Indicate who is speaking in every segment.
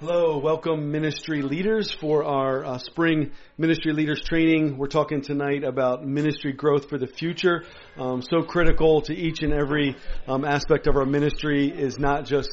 Speaker 1: Hello, welcome ministry leaders for our uh, spring ministry leaders training. We're talking tonight about ministry growth for the future. Um, so critical to each and every um, aspect of our ministry is not just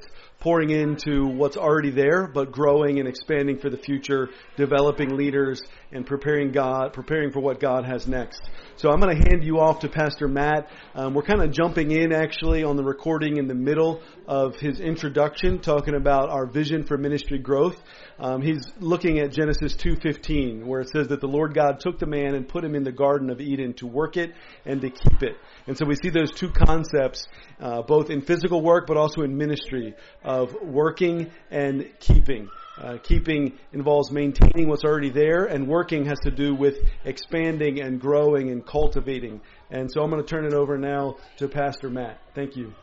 Speaker 1: pouring into what's already there, but growing and expanding for the future, developing leaders and preparing God, preparing for what God has next. So I'm going to hand you off to Pastor Matt. Um, we're kind of jumping in actually on the recording in the middle of his introduction, talking about our vision for ministry growth. Um, he's looking at Genesis 2:15, where it says that the Lord God took the man and put him in the Garden of Eden to work it and to keep it. And so we see those two concepts, uh, both in physical work but also in ministry, of working and keeping. Uh, keeping involves maintaining what's already there, and working has to do with expanding and growing and cultivating. And so I'm going to turn it over now to Pastor Matt. Thank you.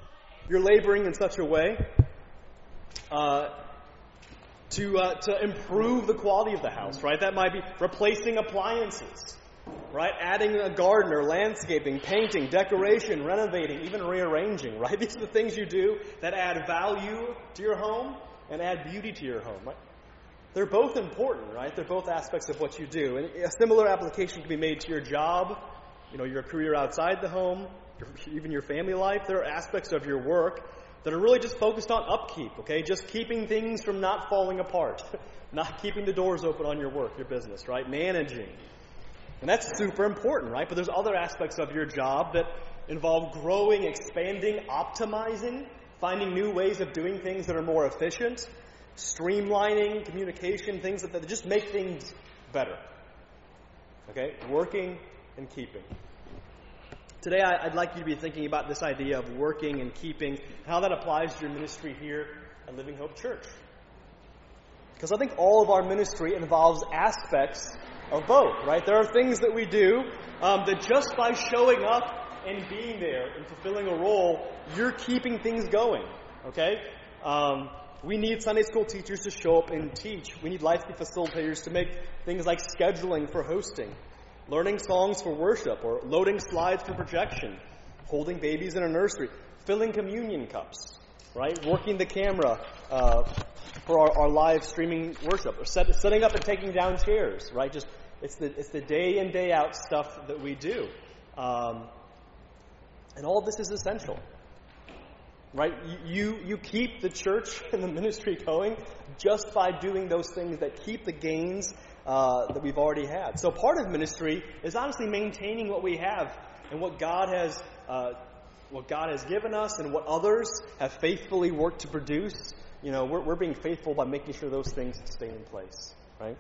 Speaker 2: You're laboring in such a way uh, to uh, to improve the quality of the house, right? That might be replacing appliances, right? Adding a gardener, landscaping, painting, decoration, renovating, even rearranging, right? These are the things you do that add value to your home and add beauty to your home, right? They're both important, right? They're both aspects of what you do. And a similar application can be made to your job, you know, your career outside the home, your, even your family life. There are aspects of your work that are really just focused on upkeep, okay? Just keeping things from not falling apart. not keeping the doors open on your work, your business, right? Managing. And that's super important, right? But there's other aspects of your job that involve growing, expanding, optimizing, finding new ways of doing things that are more efficient, streamlining communication, things that, that just make things better. Okay? Working and keeping. Today, I'd like you to be thinking about this idea of working and keeping, how that applies to your ministry here at Living Hope Church. Because I think all of our ministry involves aspects of both, right? There are things that we do um, that just by showing up and being there and fulfilling a role, you're keeping things going. Okay? Um, we need Sunday school teachers to show up and teach. We need life facilitators to make things like scheduling for hosting, learning songs for worship, or loading slides for projection, holding babies in a nursery, filling communion cups, right? Working the camera uh, for our, our, live streaming worship, or set, setting up and taking down chairs, right? Just it's the it's the day in day out stuff that we do. Um, and all this is essential. Right? You, you keep the church and the ministry going just by doing those things that keep the gains uh, that we've already had. So part of ministry is honestly maintaining what we have and what God has uh, what God has given us and what others have faithfully worked to produce. You know, we're, we're being faithful by making sure those things stay in place, right?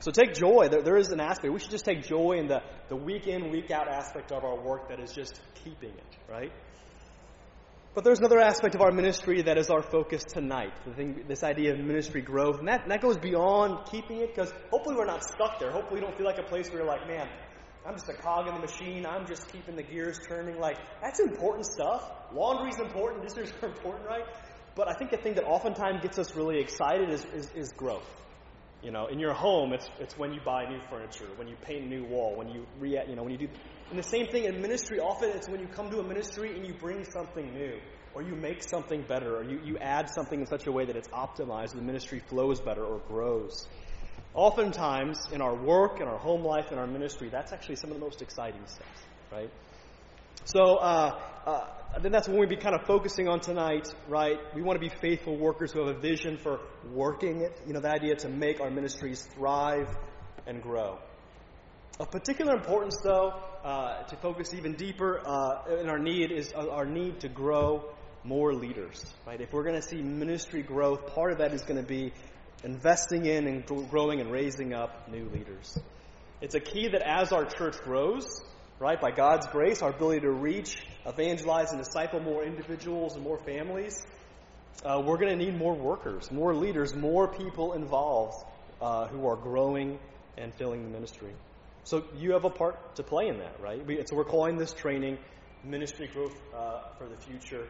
Speaker 2: So take joy. There, there is an aspect. We should just take joy in the, the week in, week out aspect of our work that is just keeping it, right? But there's another aspect of our ministry that is our focus tonight. The thing, this idea of ministry growth. And that, that goes beyond keeping it because hopefully we're not stuck there. Hopefully we don't feel like a place where you're like, man, I'm just a cog in the machine. I'm just keeping the gears turning. Like, that's important stuff. Laundry's important. Dishes are important, right? But I think the thing that oftentimes gets us really excited is, is, is growth. You know, in your home, it's, it's when you buy new furniture, when you paint a new wall, when you re, you know, when you do. And the same thing in ministry. Often it's when you come to a ministry and you bring something new, or you make something better, or you, you add something in such a way that it's optimized, the ministry flows better or grows. Oftentimes, in our work, in our home life, in our ministry, that's actually some of the most exciting stuff, right? So, uh, uh, then that's when we be kind of focusing on tonight, right? We want to be faithful workers who have a vision for working it. You know, the idea to make our ministries thrive and grow. Of particular importance, though, uh, to focus even deeper uh, in our need is uh, our need to grow more leaders, right? If we're going to see ministry growth, part of that is going to be investing in and growing and raising up new leaders. It's a key that as our church grows, right, by God's grace, our ability to reach evangelize and disciple more individuals and more families, uh, we're going to need more workers, more leaders, more people involved uh, who are growing and filling the ministry. So you have a part to play in that, right? We, so we're calling this training ministry growth uh, for the future.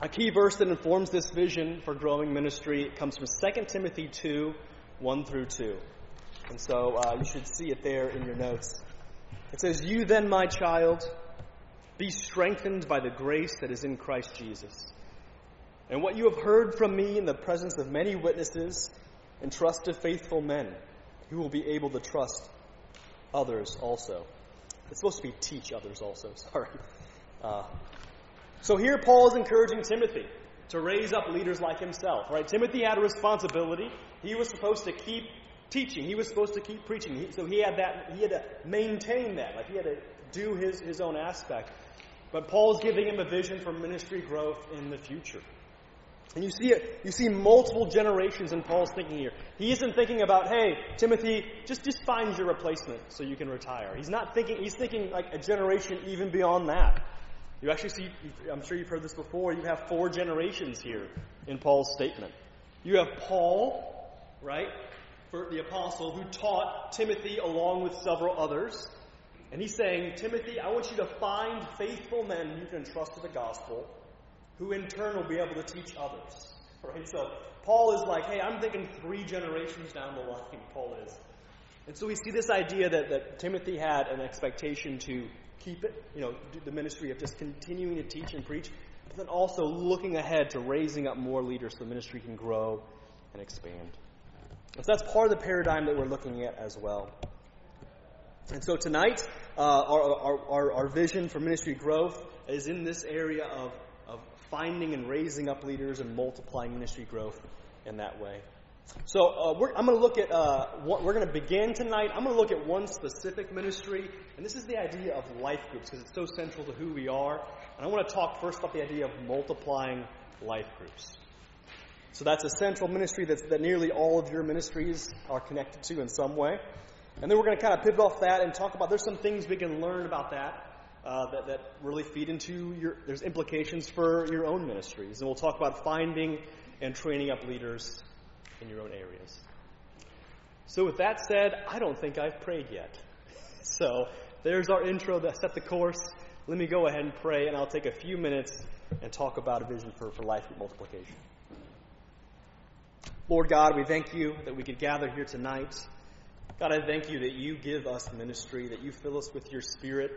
Speaker 2: A key verse that informs this vision for growing ministry comes from 2 Timothy 2 1 through 2. And so uh, you should see it there in your notes. It says, You then, my child, be strengthened by the grace that is in Christ Jesus. And what you have heard from me in the presence of many witnesses, entrust to faithful men who will be able to trust others also. It's supposed to be teach others also, sorry. Uh, so here Paul is encouraging Timothy to raise up leaders like himself, right? Timothy had a responsibility. He was supposed to keep teaching. He was supposed to keep preaching. So he had that, he had to maintain that. Like he had to do his, his own aspect. But Paul's giving him a vision for ministry growth in the future. And you see it, you see multiple generations in Paul's thinking here. He isn't thinking about, hey, Timothy, just, just find your replacement so you can retire. He's not thinking, he's thinking like a generation even beyond that. You actually see, I'm sure you've heard this before, you have four generations here in Paul's statement. You have Paul, right, the apostle who taught Timothy along with several others. And he's saying, Timothy, I want you to find faithful men you can trust with the gospel, who in turn will be able to teach others. Right? So Paul is like, hey, I'm thinking three generations down the line, Paul is. And so we see this idea that, that Timothy had an expectation to keep it, you know, the ministry of just continuing to teach and preach, but then also looking ahead to raising up more leaders so the ministry can grow and expand. So that's part of the paradigm that we're looking at as well. And so tonight, uh, our, our, our, vision for ministry growth is in this area of, of finding and raising up leaders and multiplying ministry growth in that way. So uh, I'm going to look at, uh, what, we're going to begin tonight. I'm going to look at one specific ministry, and this is the idea of life groups because it's so central to who we are. And I want to talk first about the idea of multiplying life groups. So that's a central ministry that nearly all of your ministries are connected to in some way. And then we're going to kind of pivot off that and talk about there's some things we can learn about that uh, that, that really feed into your, there's implications for your own ministries. And we'll talk about finding and training up leaders in your own areas. So with that said, I don't think I've prayed yet. So there's our intro that set the course. Let me go ahead and pray, and I'll take a few minutes and talk about a vision for, for life multiplication. Lord God, we thank you that we could gather here tonight. God, I thank you that you give us ministry, that you fill us with your spirit,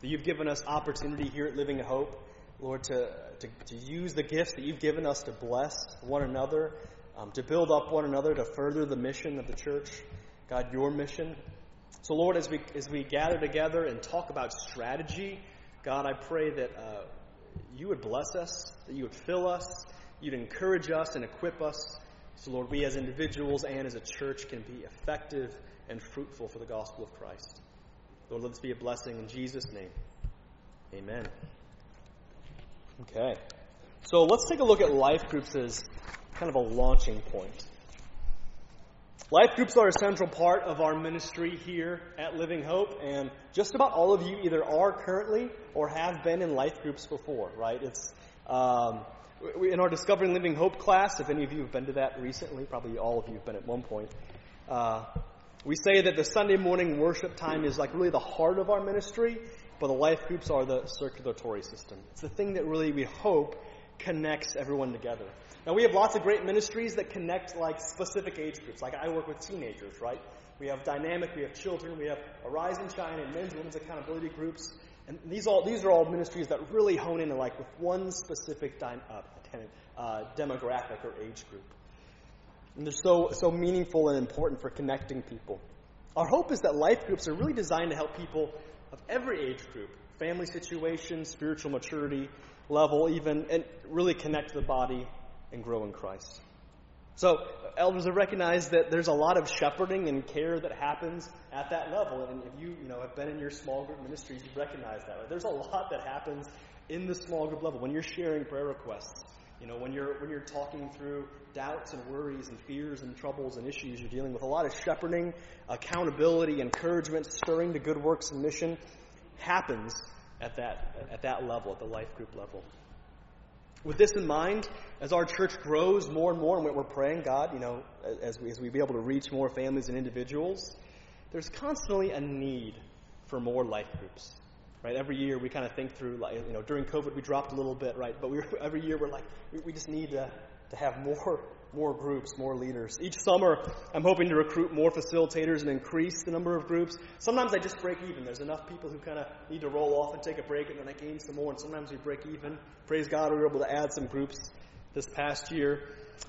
Speaker 2: that you've given us opportunity here at Living Hope, Lord, to, to, to use the gifts that you've given us to bless one another, um, to build up one another, to further the mission of the church. God, your mission. So, Lord, as we, as we gather together and talk about strategy, God, I pray that uh, you would bless us, that you would fill us, you'd encourage us and equip us so, Lord, we as individuals and as a church can be effective and fruitful for the gospel of Christ. Lord, let this be a blessing in Jesus' name. Amen. Okay. So let's take a look at life groups as kind of a launching point. Life groups are a central part of our ministry here at Living Hope, and just about all of you either are currently or have been in life groups before, right? It's um, in our Discovering Living Hope class, if any of you have been to that recently, probably all of you have been at one point, uh, we say that the Sunday morning worship time is like really the heart of our ministry, but the life groups are the circulatory system. It's the thing that really we hope connects everyone together. Now we have lots of great ministries that connect like specific age groups. Like I work with teenagers, right? We have dynamic, we have children, we have Arise and Shine and men's women's accountability groups. And these all these are all ministries that really hone in like with one specific dy- uh, uh, demographic or age group. And they're so so meaningful and important for connecting people. Our hope is that life groups are really designed to help people of every age group, family situation, spiritual maturity level, even, and really connect the body and grow in Christ. So elders have recognized that there's a lot of shepherding and care that happens at that level. And if you, you know, have been in your small group ministries, you recognize that. Right? There's a lot that happens in the small group level when you're sharing prayer requests. You know, when you're when you're talking through doubts and worries and fears and troubles and issues, you're dealing with a lot of shepherding, accountability, encouragement, stirring to good works and mission happens at that at that level, at the life group level. With this in mind, as our church grows more and more, and we're praying, God, you know, as we, as we be able to reach more families and individuals, there's constantly a need for more life groups. Right? Every year we kind of think through, like, you know, during COVID we dropped a little bit, right? But we every year we're like, we, just need to, to have more more groups, more leaders. Each summer, I'm hoping to recruit more facilitators and increase the number of groups. Sometimes I just break even. There's enough people who kind of need to roll off and take a break, and then I gain some more. And sometimes we break even. Praise God, we were able to add some groups this past year.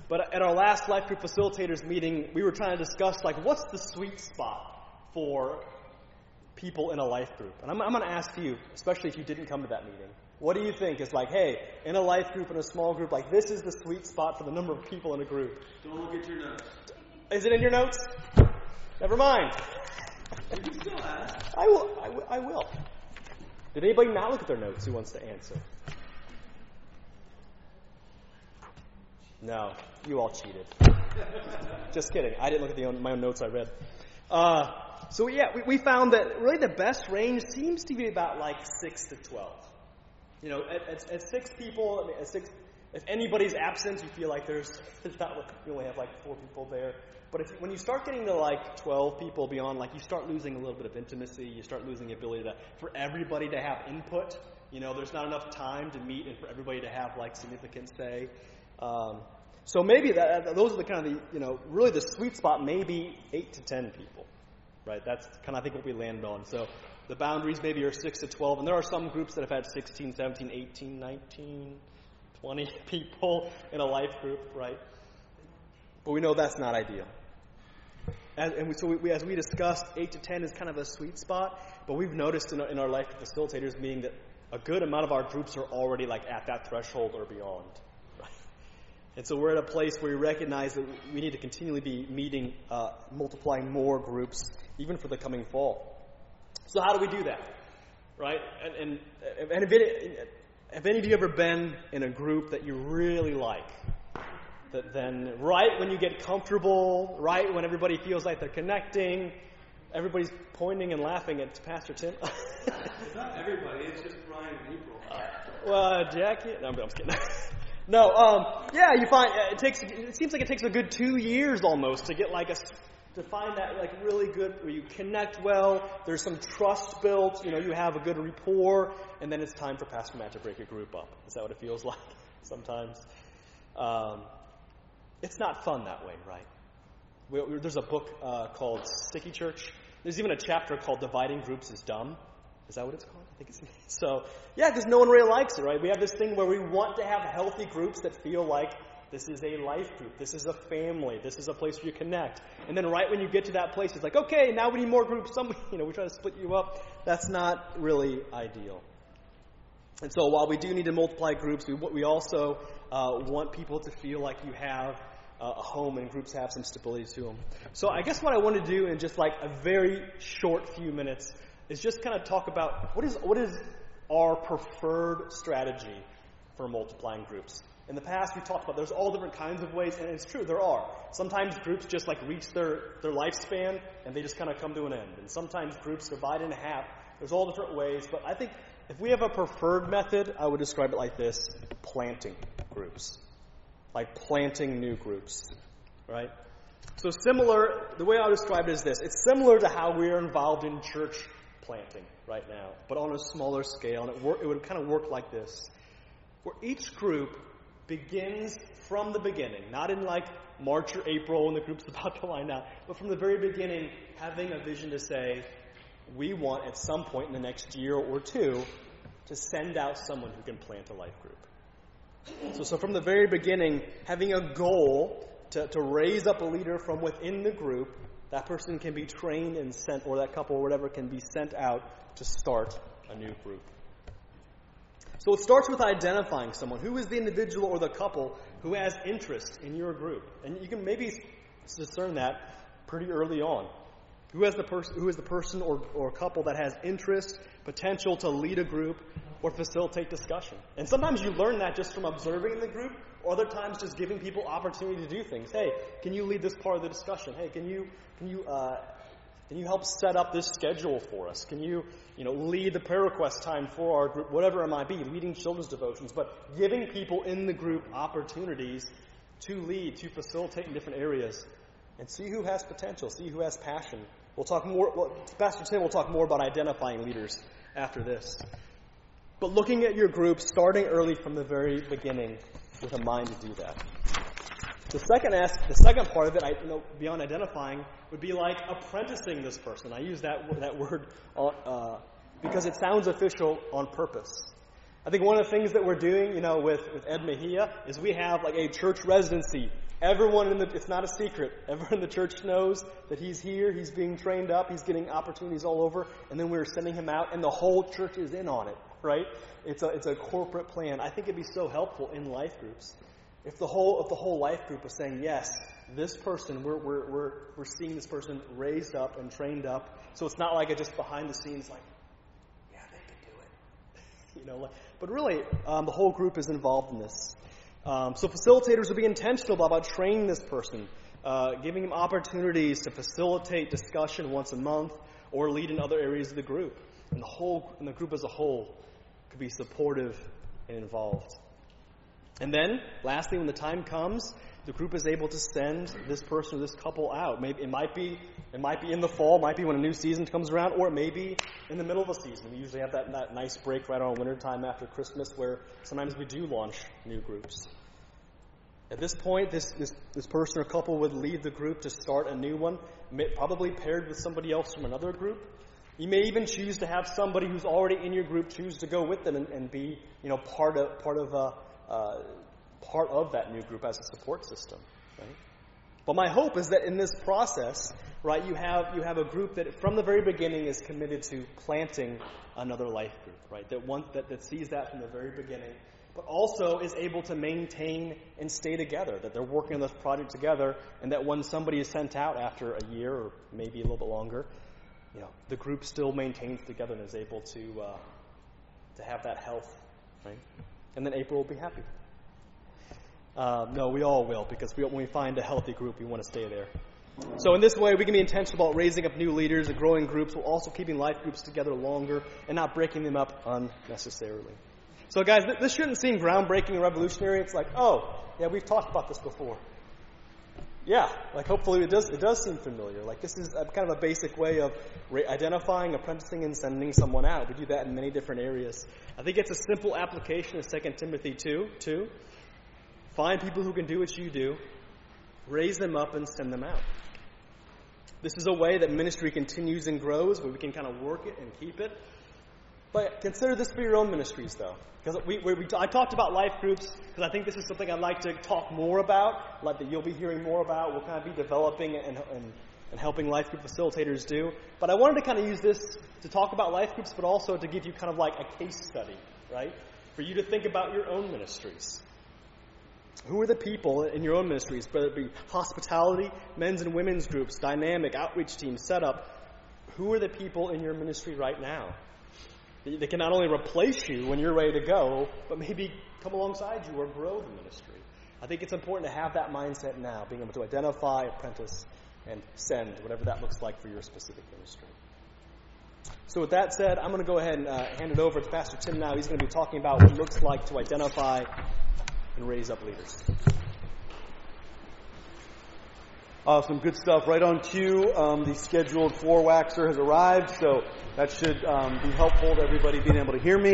Speaker 2: But at our last life group facilitators meeting, we were trying to discuss like what's the sweet spot for people in a life group. And I'm, I'm going to ask you, especially if you didn't come to that meeting, what do you think is like, hey, in a life group, in a small group, like this is the sweet spot for the number of people in a group?
Speaker 1: Don't look at your notes.
Speaker 2: Is it in your notes? Never mind.
Speaker 1: You can still ask.
Speaker 2: I will. I will. I will. Did anybody not look at their notes who wants to answer? No, you all cheated. Just kidding. I didn't look at the own, my own notes I read. Uh, so yeah, we, we found that really the best range seems to be about like six to twelve. You know, at, at, at six people, I mean, at six, if anybody's absent, you feel like there's, not, you only have like four people there. But if, when you start getting to like 12 people beyond, like you start losing a little bit of intimacy, you start losing the ability to, for everybody to have input. You know, there's not enough time to meet and for everybody to have like significant say. Um, so maybe that, those are the kind of the, you know, really the sweet spot, maybe 8 to 10 people. Right? That's kind of, I think, what we landed on. So the boundaries maybe are 6 to 12, and there are some groups that have had 16, 17, 18, 19, 20 people in a life group, right? But we know that's not ideal. And, and we, so we, as we discussed, 8 to 10 is kind of a sweet spot, but we've noticed in our, in our life facilitators meeting that a good amount of our groups are already like at that threshold or beyond. And so we're at a place where we recognize that we need to continually be meeting, uh, multiplying more groups, even for the coming fall. So how do we do that? Right? And, and, and if, it, have any of you ever been in a group that you really like? That then, right when you get comfortable, right when everybody feels like they're connecting, everybody's pointing and laughing at Pastor Tim.
Speaker 1: it's Not everybody, it's just Brian and April.
Speaker 2: Uh, well, uh, Jackie. No, I'm, I'm just kidding. no, um, yeah, you find it takes. It seems like it takes a good two years almost to get like a to find that like really good where you connect well. There's some trust built. You know, you have a good rapport, and then it's time for Pastor Matt to break your group up. Is that what it feels like sometimes? Um, it's not fun that way, right? We, we, there's a book uh, called Sticky Church. There's even a chapter called Dividing Groups is Dumb. Is that what it's called? So. Yeah, because no one really likes it, right? We have this thing where we want to have healthy groups that feel like this is a life group. This is a family. This is a place where you connect. And then right when you get to that place, it's like, okay, now we need more groups. Some, you know, we try to split you up. That's not really ideal. And so while we do need to multiply groups, we, we also uh, want people to feel like you have uh, a home and groups have some stability to them. So I guess what I want to do in just like a very short few minutes is just kind of talk about what is, what is our preferred strategy for multiplying groups. In the past, we talked about there's all different kinds of ways, and it's true, there are. Sometimes groups just like reach their, their lifespan and they just kind of come to an end. And sometimes groups divide in half. There's all different ways, but I think if we have a preferred method, I would describe it like this planting groups. Like planting new groups, right? So similar, the way I would describe it is this. It's similar to how we are involved in church planting right now, but on a smaller scale, and it, wor- it would kind of work like this. Where each group begins from the beginning, not in like March or April when the group's about to line up, but from the very beginning, having a vision to say, we want at some point in the next year or two to send out someone who can plant a life group. So, so from the very beginning, having a goal to, to raise up a leader from within the group, that person can be trained and sent, or that couple or whatever can be sent out to start a new group. So it starts with identifying someone. Who is the individual or the couple who has interest in your group? And you can maybe discern that pretty early on. Who, has the pers- who is the person or, or couple that has interest, potential to lead a group, or facilitate discussion? And sometimes you learn that just from observing the group, other times just giving people opportunity to do things. Hey, can you lead this part of the discussion? Hey, can you can you uh, can you help set up this schedule for us? Can you, you know, lead the prayer request time for our group, whatever it might be, leading children's devotions, but giving people in the group opportunities to lead, to facilitate in different areas, and see who has potential, see who has passion. We'll talk more, well, Pastor Tim will talk more about identifying leaders after this. But looking at your group, starting early from the very beginning with a mind to do that. The second ask, the second part of it, I, you know, beyond identifying, would be like apprenticing this person. I use that that word uh, because it sounds official on purpose. I think one of the things that we're doing, you know, with, with Ed Mejia is we have like a church residency. Everyone in the, it's not a secret. Everyone in the church knows that he's here, he's being trained up, he's getting opportunities all over, and then we're sending him out, and the whole church is in on it, right? It's a, it's a corporate plan. I think it'd be so helpful in life groups. If the whole, if the whole life group was saying, yes, this person, we're, we're, we're, we're seeing this person raised up and trained up, so it's not like a just behind the scenes, like, yeah, they can do it. you know, like, but really, um, the whole group is involved in this. Um, so facilitators would be intentional about training this person, uh, giving them opportunities to facilitate discussion once a month or lead in other areas of the group. And the whole, and the group as a whole could be supportive and involved. And then, lastly, when the time comes, the group is able to send this person or this couple out. Maybe it might be it might be in the fall, might be when a new season comes around, or it may be in the middle of a season. We usually have that, that nice break right around winter time after Christmas where sometimes we do launch new groups. At this point, this, this, this person or couple would leave the group to start a new one, probably paired with somebody else from another group. You may even choose to have somebody who's already in your group choose to go with them and, and be, you know, part of part of uh, uh, part of that new group as a support system. Right? But my hope is that in this process, right, you have you have a group that from the very beginning is committed to planting another life group, right? That one that, that sees that from the very beginning, but also is able to maintain and stay together, that they're working on this project together, and that when somebody is sent out after a year or maybe a little bit longer, you know, the group still maintains together and is able to uh, to have that health, right? And then April will be happy. Uh, no, we all will, because we, when we find a healthy group, we want to stay there. So in this way, we can be intentional about raising up new leaders and growing groups while also keeping life groups together longer and not breaking them up unnecessarily. So guys, th- this shouldn't seem groundbreaking and revolutionary. It's like, oh, yeah, we've talked about this before. Yeah, like hopefully it does, it does seem familiar. Like this is a, kind of a basic way of re- identifying, apprenticing, and sending someone out. We do that in many different areas. I think it's a simple application of 2 Timothy 2, 2. Find people who can do what you do, raise them up, and send them out. This is a way that ministry continues and grows, where we can kind of work it and keep it. But consider this for your own ministries, though. Because we, we, we, I talked about life groups, because I think this is something I'd like to talk more about, like that you'll be hearing more about. We'll kind of be developing and, and, and helping life group facilitators do. But I wanted to kind of use this to talk about life groups, but also to give you kind of like a case study, right? For you to think about your own ministries. Who are the people in your own ministries, whether it be hospitality, men's and women's groups, dynamic, outreach teams, setup? Who are the people in your ministry right now? They can not only replace you when you're ready to go, but maybe come alongside you or grow the ministry. I think it's important to have that mindset now, being able to identify, apprentice, and send, whatever that looks like for your specific ministry. So, with that said, I'm going to go ahead and uh, hand it over to Pastor Tim now. He's going to be talking about what it looks like to identify and raise up leaders.
Speaker 1: Awesome, good stuff. Right on cue. Um, the scheduled floor waxer has arrived, so that should um, be helpful to everybody being able to hear me.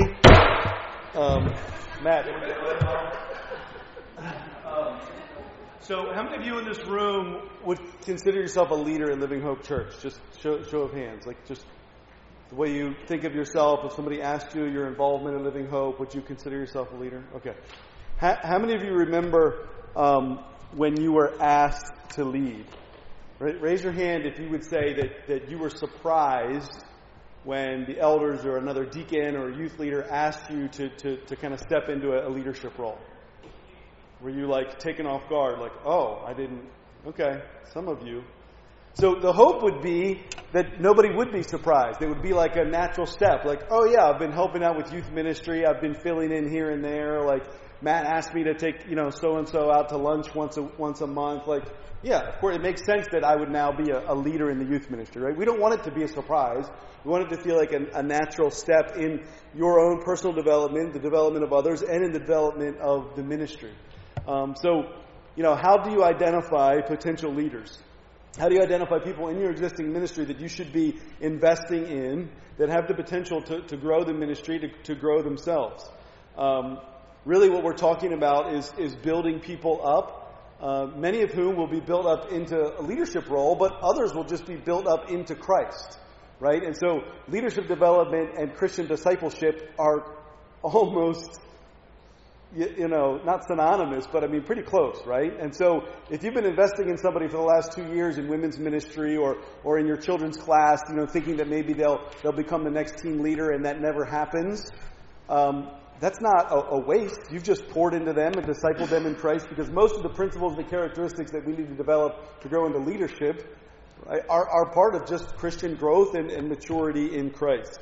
Speaker 1: Um, Matt. So, how many of you in this room would consider yourself a leader in Living Hope Church? Just show, show of hands, like just the way you think of yourself. If somebody asked you your involvement in Living Hope, would you consider yourself a leader? Okay. How, how many of you remember um, when you were asked to lead? Raise your hand if you would say that, that you were surprised when the elders or another deacon or youth leader asked you to, to, to kind of step into a, a leadership role. Were you like taken off guard, like, oh, I didn't, okay, some of you. So the hope would be that nobody would be surprised. It would be like a natural step, like, oh yeah, I've been helping out with youth ministry, I've been filling in here and there, like, Matt asked me to take, you know, so and so out to lunch once a, once a month. Like, yeah, of course, it makes sense that I would now be a, a leader in the youth ministry, right? We don't want it to be a surprise. We want it to feel like a, a natural step in your own personal development, the development of others, and in the development of the ministry. Um, so, you know, how do you identify potential leaders? How do you identify people in your existing ministry that you should be investing in that have the potential to, to grow the ministry, to, to grow themselves? Um, Really, what we're talking about is, is building people up, uh, many of whom will be built up into a leadership role, but others will just be built up into Christ, right? And so, leadership development and Christian discipleship are almost you, you, know, not synonymous, but I mean pretty close, right? And so if you've been investing in somebody for the last two years in women's ministry or, or in your children's class, you know, thinking that maybe they'll, they'll become the next team leader and that never happens, um, that's not a, a, waste. You've just poured into them and discipled them in Christ because most of the principles and the characteristics that we need to develop to grow into leadership right, are, are part of just Christian growth and, and maturity in Christ.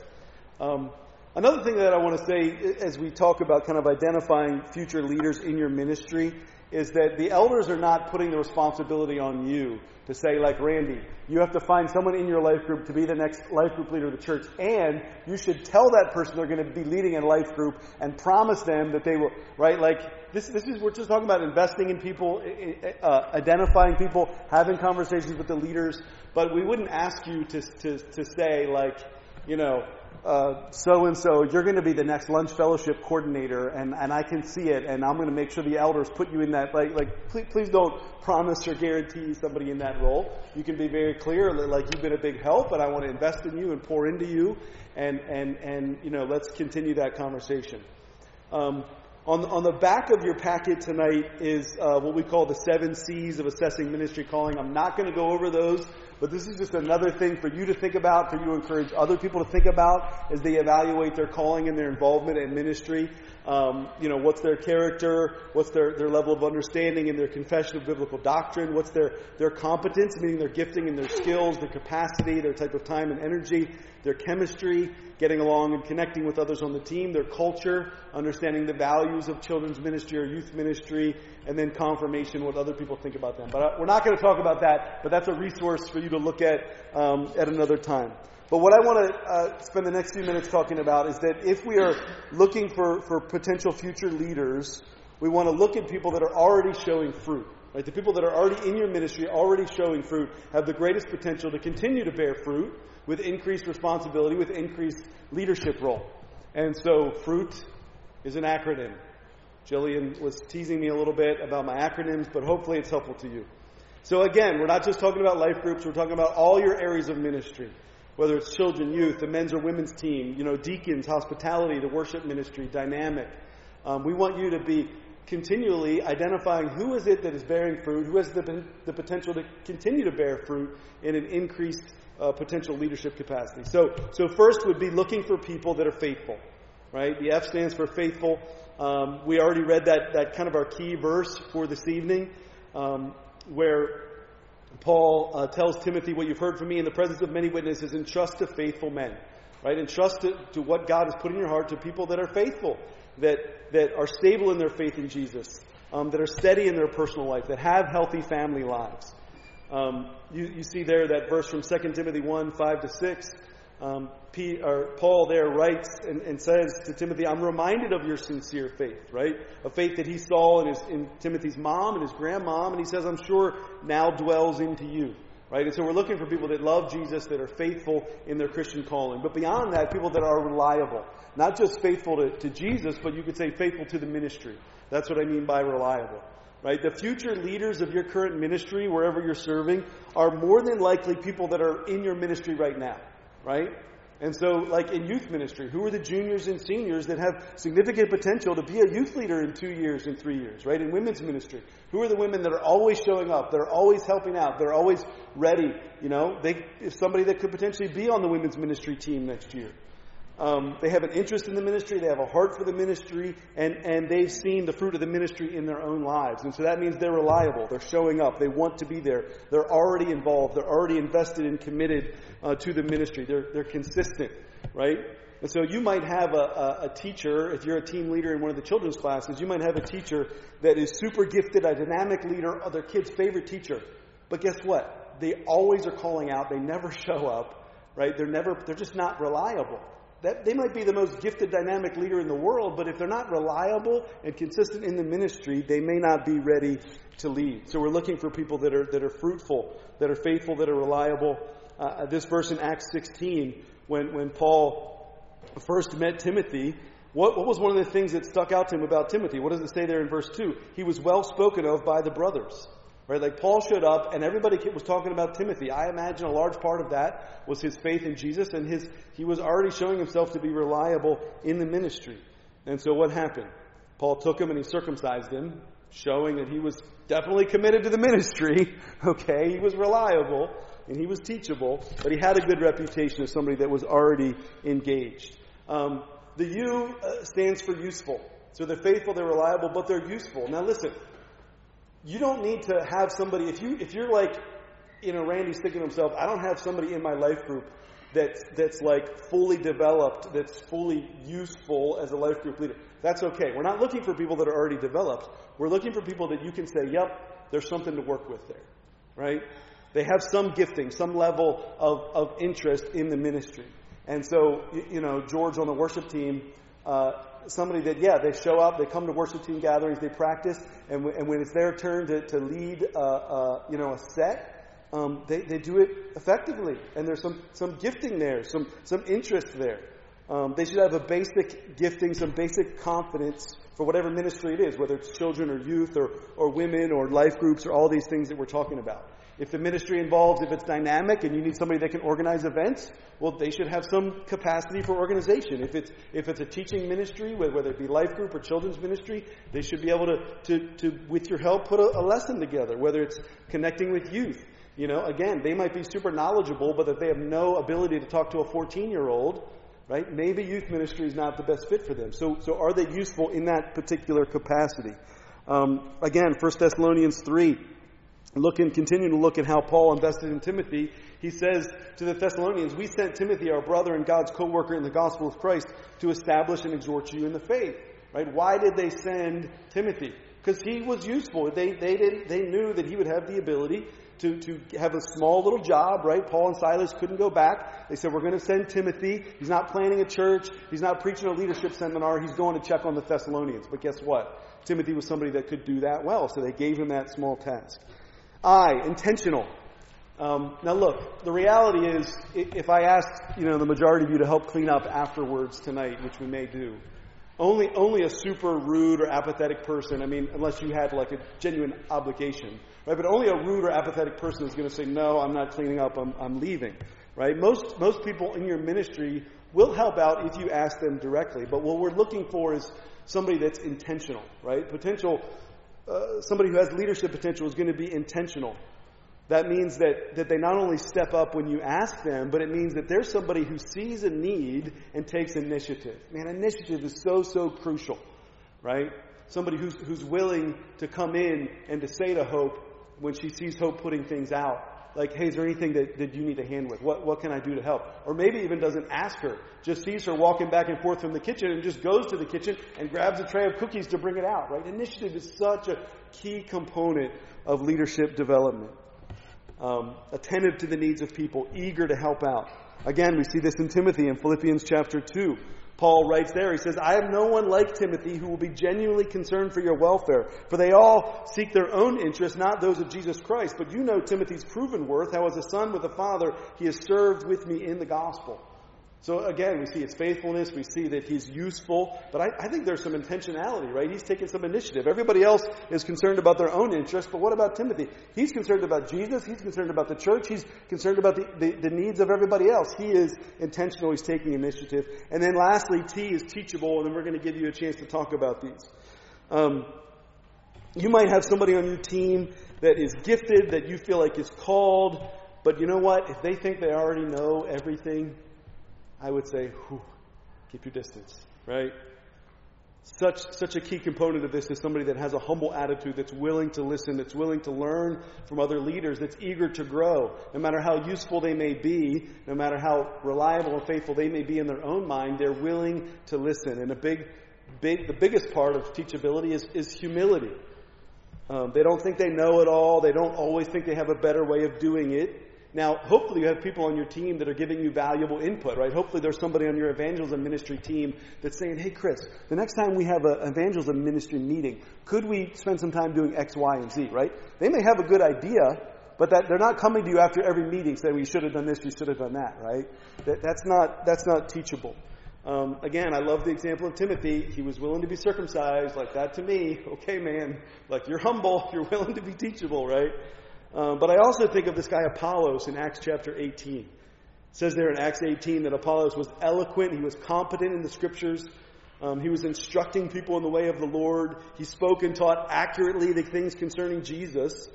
Speaker 1: Um, Another thing that I want to say as we talk about kind of identifying future leaders in your ministry is that the elders are not putting the responsibility on you to say, like Randy, you have to find someone in your life group to be the next life group leader of the church. And you should tell that person they're going to be leading a life group and promise them that they will, right? Like, this, this is, we're just talking about investing in people, uh, identifying people, having conversations with the leaders. But we wouldn't ask you to, to, to say, like, you know, so and so, you're going to be the next lunch fellowship coordinator, and, and I can see it, and I'm going to make sure the elders put you in that. Like, like please, please don't promise or guarantee somebody in that role. You can be very clear, like you've been a big help, and I want to invest in you and pour into you, and and and you know, let's continue that conversation. Um, on, on the back of your packet tonight is uh, what we call the seven C's of assessing ministry calling. I'm not going to go over those. But this is just another thing for you to think about, for you to encourage other people to think about as they evaluate their calling and their involvement in ministry. Um, you know, what's their character? What's their, their level of understanding and their confession of biblical doctrine? What's their, their competence, meaning their gifting and their skills, their capacity, their type of time and energy, their chemistry, getting along and connecting with others on the team, their culture, understanding the values of children's ministry or youth ministry, and then confirmation, what other people think about them. But uh, we're not going to talk about that, but that's a resource for you to look at um, at another time. But what I want to uh, spend the next few minutes talking about is that if we are looking for, for potential future leaders, we want to look at people that are already showing fruit. Right? The people that are already in your ministry, already showing fruit, have the greatest potential to continue to bear fruit with increased responsibility, with increased leadership role. And so, fruit is an acronym. Jillian was teasing me a little bit about my acronyms, but hopefully it's helpful to you. So again, we're not just talking about life groups, we're talking about all your areas of ministry. Whether it's children, youth, the men's or women's team, you know, deacons, hospitality, the worship ministry, dynamic. Um, we want you to be continually identifying who is it that is bearing fruit, who has the, the potential to continue to bear fruit in an increased uh, potential leadership capacity. So, so first would be looking for people that are faithful, right? The F stands for faithful. Um, we already read that, that kind of our key verse for this evening, um, where Paul uh, tells Timothy, What you've heard from me in the presence of many witnesses, entrust to faithful men. Right? Entrust to, to what God has put in your heart to people that are faithful, that, that are stable in their faith in Jesus, um, that are steady in their personal life, that have healthy family lives. Um, you, you see there that verse from 2 Timothy 1 5 to 6 um, P, Paul there writes and, and, says to Timothy, I'm reminded of your sincere faith, right? A faith that he saw in, his, in Timothy's mom and his grandmom, and he says, I'm sure now dwells into you, right? And so we're looking for people that love Jesus, that are faithful in their Christian calling. But beyond that, people that are reliable. Not just faithful to, to Jesus, but you could say faithful to the ministry. That's what I mean by reliable right? The future leaders of your current ministry, wherever you're serving, are more than likely people that are in your ministry right now right? And so, like in youth ministry, who are the juniors and seniors that have significant potential to be a youth leader in two years and three years, right? In women's ministry, who are the women that are always showing up, they're always helping out, they're always ready, you know? They, if somebody that could potentially be on the women's ministry team next year. Um, they have an interest in the ministry, they have a heart for the ministry, and, and they've seen the fruit of the ministry in their own lives. And so that means they're reliable, they're showing up, they want to be there, they're already involved, they're already invested and committed uh, to the ministry, they're, they're consistent, right? And so you might have a, a, a, teacher, if you're a team leader in one of the children's classes, you might have a teacher that is super gifted, a dynamic leader, their kid's favorite teacher. But guess what? They always are calling out, they never show up, right? They're never, they're just not reliable that they might be the most gifted, dynamic leader in the world, but if they're not reliable and consistent in the ministry, they may not be ready to lead. So we're looking for people that are that are fruitful, that are faithful, that are reliable. Uh, this verse in Acts 16, when when Paul first met Timothy, what, what was one of the things that stuck out to him about Timothy? What does it say there in verse 2? He was well spoken of by the brothers. Right? Like Paul showed up and everybody was talking about Timothy. I imagine a large part of that was his faith in Jesus and his, he was already showing himself to be reliable in the ministry. And so what happened? Paul took him and he circumcised him, showing that he was definitely committed to the ministry. Okay, he was reliable and he was teachable, but he had a good reputation as somebody that was already engaged. Um, the U uh, stands for useful. So they're faithful, they're reliable, but they're useful. Now listen, you don't need to have somebody if you if you're like you know Randy's thinking to himself, I don't have somebody in my life group that's that's like fully developed, that's fully useful as a life group leader. That's okay. We're not looking for people that are already developed. We're looking for people that you can say, "Yep, there's something to work with there." Right? They have some gifting, some level of, of interest in the ministry. And so, you know, George on the worship team, uh, somebody that, yeah, they show up, they come to worship team gatherings, they practice, and, w- and when it's their turn to, to lead, uh, uh, you know, a set, um, they, they do it effectively. And there's some, some gifting there, some, some interest there. Um, they should have a basic gifting, some basic confidence for whatever ministry it is, whether it's children or youth or, or women or life groups or all these things that we're talking about. If the ministry involves, if it's dynamic and you need somebody that can organize events, well, they should have some capacity for organization. If it's, if it's a teaching ministry, whether it be life group or children's ministry, they should be able to, to, to with your help, put a, a lesson together, whether it's connecting with youth. You know, again, they might be super knowledgeable, but if they have no ability to talk to a 14 year old, right, maybe youth ministry is not the best fit for them. So, so are they useful in that particular capacity? Um, again, 1 Thessalonians 3 look and continue to look at how Paul invested in Timothy. He says to the Thessalonians, We sent Timothy, our brother and God's co worker in the gospel of Christ, to establish and exhort you in the faith. Right? Why did they send Timothy? Because he was useful. They, they, did, they knew that he would have the ability to, to have a small little job, right? Paul and Silas couldn't go back. They said, We're going to send Timothy. He's not planning a church. He's not preaching a leadership seminar. He's going to check on the Thessalonians. But guess what? Timothy was somebody that could do that well, so they gave him that small task. I, intentional. Um, now look, the reality is, if I asked, you know, the majority of you to help clean up afterwards tonight, which we may do, only, only a super rude or apathetic person, I mean, unless you had like a genuine obligation, right? But only a rude or apathetic person is going to say, no, I'm not cleaning up, I'm, I'm leaving, right? Most, most people in your ministry will help out if you ask them directly, but what we're looking for is somebody that's intentional, right? Potential uh, somebody who has leadership potential is going to be intentional. That means that, that they not only step up when you ask them, but it means that there's somebody who sees a need and takes initiative. Man, initiative is so, so crucial, right? Somebody who's, who's willing to come in and to say to Hope when she sees Hope putting things out, like, hey, is there anything that, that you need a hand with? What, what can I do to help? Or maybe even doesn't ask her, just sees her walking back and forth from the kitchen and just goes to the kitchen and grabs a tray of cookies to bring it out, right? Initiative is such a key component of leadership development. Um, attentive to the needs of people, eager to help out. Again, we see this in Timothy in Philippians chapter 2. Paul writes there, he says, I have no one like Timothy who will be genuinely concerned for your welfare, for they all seek their own interests, not those of Jesus Christ. But you know Timothy's proven worth, how as a son with a father, he has served with me in the gospel. So again, we see his faithfulness, we see that he's useful, but I, I, think there's some intentionality, right? He's taking some initiative. Everybody else is concerned about their own interests, but what about Timothy? He's concerned about Jesus, he's concerned about the church, he's concerned about the, the, the needs of everybody else. He is intentional, he's taking initiative. And then lastly, T is teachable, and then we're going to give you a chance to talk about these. Um, you might have somebody on your team that is gifted, that you feel like is called, but you know what? If they think they already know everything, I would say, whew, keep your distance, right? Such, such a key component of this is somebody that has a humble attitude, that's willing to listen, that's willing to learn from other leaders, that's eager to grow. No matter how useful they may be, no matter how reliable and faithful they may be in their own mind, they're willing to listen. And a big, big, the biggest part of teachability is, is humility. Um, they don't think they know it all. They don't always think they have a better way of doing it. Now, hopefully you have people on your team that are giving you valuable input, right? Hopefully there's somebody on your evangelism ministry team that's saying, hey, Chris, the next time we have an evangelism ministry meeting, could we spend some time doing X, Y, and Z, right? They may have a good idea, but that they're not coming to you after every meeting saying, we should have done this, we should have done that, right? That, that's, not, that's not teachable. Um, again, I love the example of Timothy. He was willing to be circumcised, like that to me. Okay, man, like you're humble, you're willing to be teachable, right? Um, but I also think of this guy Apollos in Acts chapter 18. It says there in Acts 18 that Apollos was eloquent, he was competent in the scriptures. Um, he was instructing people in the way of the Lord. He spoke and taught accurately the things concerning Jesus,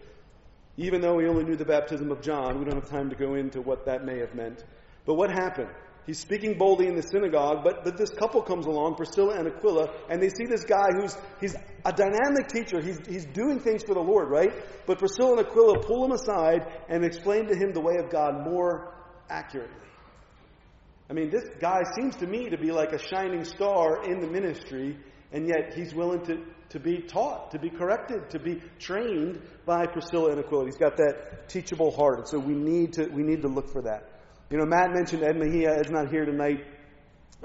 Speaker 1: even though he only knew the baptism of John. We don't have time to go into what that may have meant. But what happened? He's speaking boldly in the synagogue, but, but this couple comes along, Priscilla and Aquila, and they see this guy who's he's a dynamic teacher. He's, he's doing things for the Lord, right? But Priscilla and Aquila pull him aside and explain to him the way of God more accurately. I mean, this guy seems to me to be like a shining star in the ministry, and yet he's willing to, to be taught, to be corrected, to be trained by Priscilla and Aquila. He's got that teachable heart, and so we need to, we need to look for that. You know, Matt mentioned Ed Mejia. Ed's not here tonight.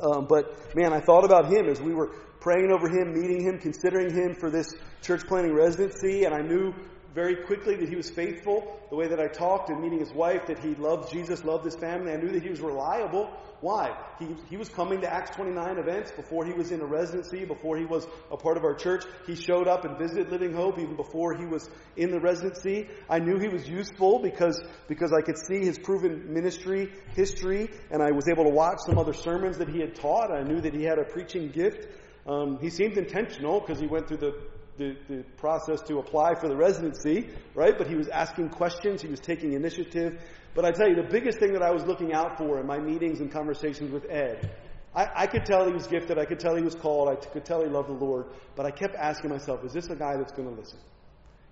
Speaker 1: Um, but man, I thought about him as we were praying over him, meeting him, considering him for this church planting residency, and I knew very quickly that he was faithful. The way that I talked and meeting his wife, that he loved Jesus, loved his family. I knew that he was reliable. Why? He, he was coming to Acts 29 events before he was in a residency, before he was a part of our church. He showed up and visited Living Hope even before he was in the residency. I knew he was useful because, because I could see his proven ministry history and I was able to watch some other sermons that he had taught. I knew that he had a preaching gift. Um, he seemed intentional because he went through the the, the process to apply for the residency, right? But he was asking questions, he was taking initiative. But I tell you, the biggest thing that I was looking out for in my meetings and conversations with Ed, I, I could tell he was gifted, I could tell he was called, I could tell he loved the Lord, but I kept asking myself, is this a guy that's going to listen?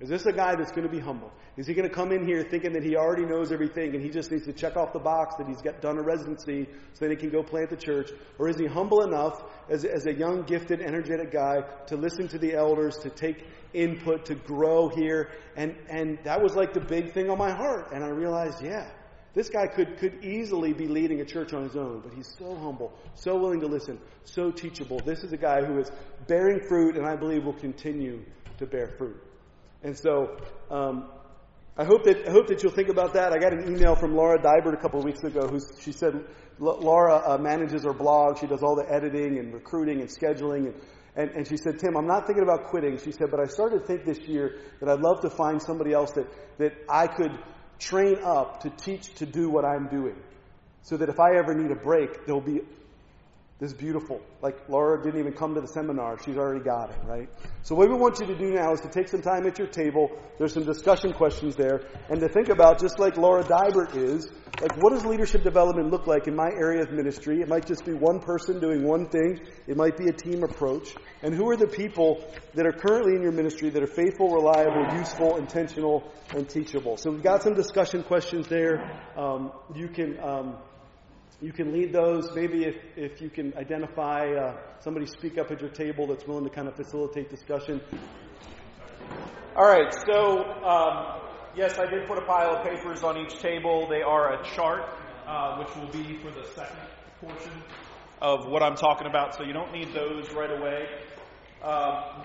Speaker 1: Is this a guy that's going to be humble? Is he going to come in here thinking that he already knows everything and he just needs to check off the box that he's got done a residency so that he can go plant the church? Or is he humble enough as, as a young, gifted, energetic guy to listen to the elders, to take input, to grow here? And, and that was like the big thing on my heart. And I realized, yeah, this guy could, could easily be leading a church on his own, but he's so humble, so willing to listen, so teachable. This is a guy who is bearing fruit and I believe will continue to bear fruit. And so, um, I hope that I hope that you'll think about that. I got an email from Laura Dybert a couple of weeks ago. Who she said Laura uh, manages her blog. She does all the editing and recruiting and scheduling. And, and, and she said, Tim, I'm not thinking about quitting. She said, but I started to think this year that I'd love to find somebody else that that I could train up to teach to do what I'm doing, so that if I ever need a break, there'll be this is beautiful. Like Laura didn't even come to the seminar. She's already got it, right? So what we want you to do now is to take some time at your table. There's some discussion questions there. And to think about, just like Laura Dybert is, like what does leadership development look like in my area of ministry? It might just be one person doing one thing. It might be a team approach. And who are the people that are currently in your ministry that are faithful, reliable, useful, intentional, and teachable? So we've got some discussion questions there. Um, you can, um, you can lead those. Maybe if, if you can identify uh, somebody speak up at your table that's willing to kind of facilitate discussion.
Speaker 3: All right, so um, yes, I did put a pile of papers on each table. They are a chart, uh, which will be for the second portion of what I'm talking about, so you don't need those right away. Um,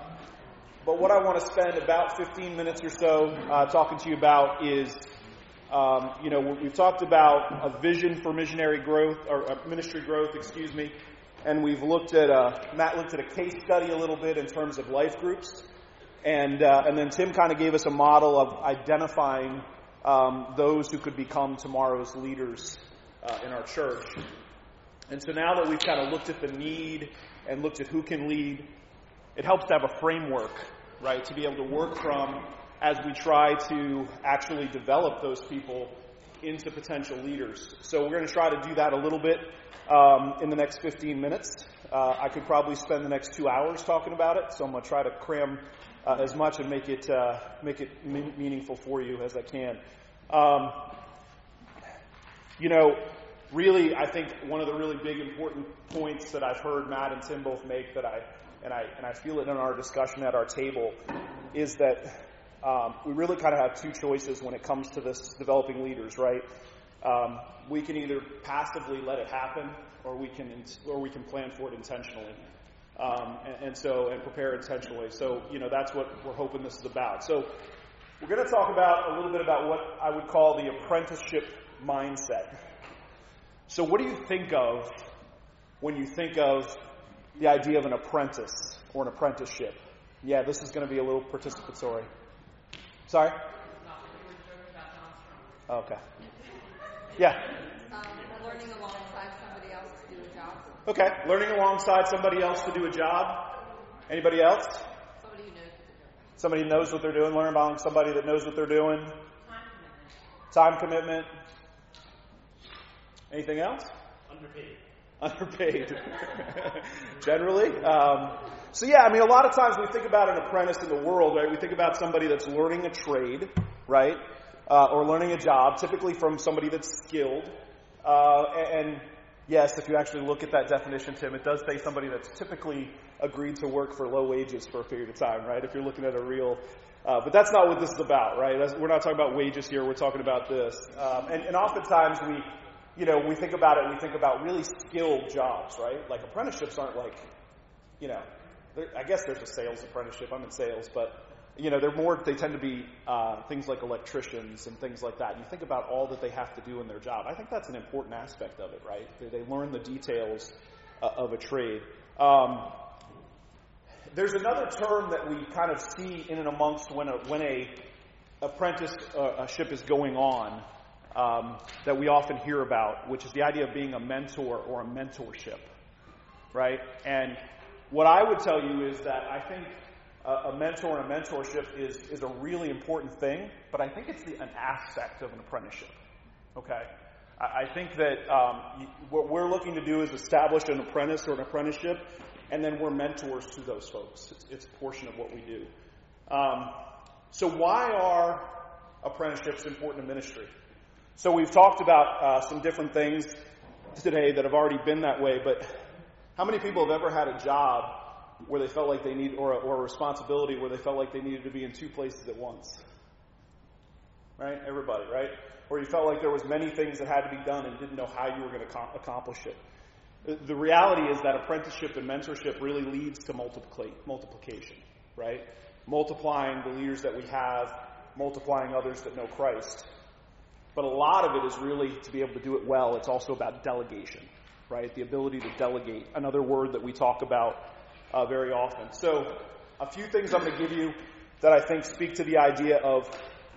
Speaker 3: but what I want to spend about 15 minutes or so uh, talking to you about is um, you know, we've talked about a vision for missionary growth, or uh, ministry growth, excuse me, and we've looked at, a, Matt looked at a case study a little bit in terms of life groups, and, uh, and then Tim kind of gave us a model of identifying um, those who could become tomorrow's leaders uh, in our church. And so now that we've kind of looked at the need and looked at who can lead, it helps to have a framework, right, to be able to work from as we try to actually develop those people into potential leaders. So we're going to try to do that a little bit um, in the next 15 minutes. Uh, I could probably spend the next two hours talking about it, so I'm going to try to cram uh, as much and make it uh, make it me- meaningful for you as I can. Um, you know, really, I think one of the really big important points that I've heard Matt and Tim both make that I and I and I feel it in our discussion at our table is that um, we really kind of have two choices when it comes to this developing leaders, right? Um, we can either passively let it happen, or we can or we can plan for it intentionally, um, and, and, so and prepare intentionally. So you know that's what we're hoping this is about. So we're going to talk about a little bit about what I would call the apprenticeship mindset. So what do you think of when you think of the idea of an apprentice or an apprenticeship? Yeah, this is going to be a little participatory. Sorry? Okay. Yeah.
Speaker 4: Um, learning alongside somebody else to do a job.
Speaker 3: Okay. Learning alongside somebody else to do a job. Anybody else?
Speaker 4: Somebody who knows.
Speaker 3: Somebody knows what they're doing. Learn about somebody that knows what they're doing. Time commitment. Anything else?
Speaker 2: Underpaid.
Speaker 3: Underpaid. Generally. Um, so yeah, I mean, a lot of times we think about an apprentice in the world, right? We think about somebody that's learning a trade, right? Uh, or learning a job, typically from somebody that's skilled. Uh, and, yes, if you actually look at that definition, Tim, it does say somebody that's typically agreed to work for low wages for a period of time, right? If you're looking at a real uh, but that's not what this is about, right? That's, we're not talking about wages here. We're talking about this. Um, and, and oftentimes we, you know, we think about it. We think about really skilled jobs, right? Like apprenticeships aren't like, you know, I guess there's a sales apprenticeship. I'm in sales, but you know, they're more. They tend to be uh, things like electricians and things like that. And You think about all that they have to do in their job. I think that's an important aspect of it, right? They, they learn the details uh, of a trade. Um, there's another term that we kind of see in and amongst when a, when a apprenticeship is going on um, that we often hear about, which is the idea of being a mentor or a mentorship, right? And what I would tell you is that I think a, a mentor and a mentorship is, is a really important thing, but I think it's the, an aspect of an apprenticeship, okay? I, I think that um, what we're looking to do is establish an apprentice or an apprenticeship and then we're mentors to those folks. It's, it's a portion of what we do. Um, so, why are apprenticeships important to ministry? So, we've talked about uh, some different things today that have already been that way, but how many people have ever had a job where they felt like they need, or a, or a responsibility where they felt like they needed to be in two places at once? Right? Everybody, right? Or you felt like there was many things that had to be done and didn't know how you were going to accomplish it. The reality is that apprenticeship and mentorship really leads to multiplication, right? Multiplying the leaders that we have, multiplying others that know Christ. But a lot of it is really to be able to do it well. It's also about delegation, right? The ability to delegate. Another word that we talk about uh, very often. So, a few things I'm going to give you that I think speak to the idea of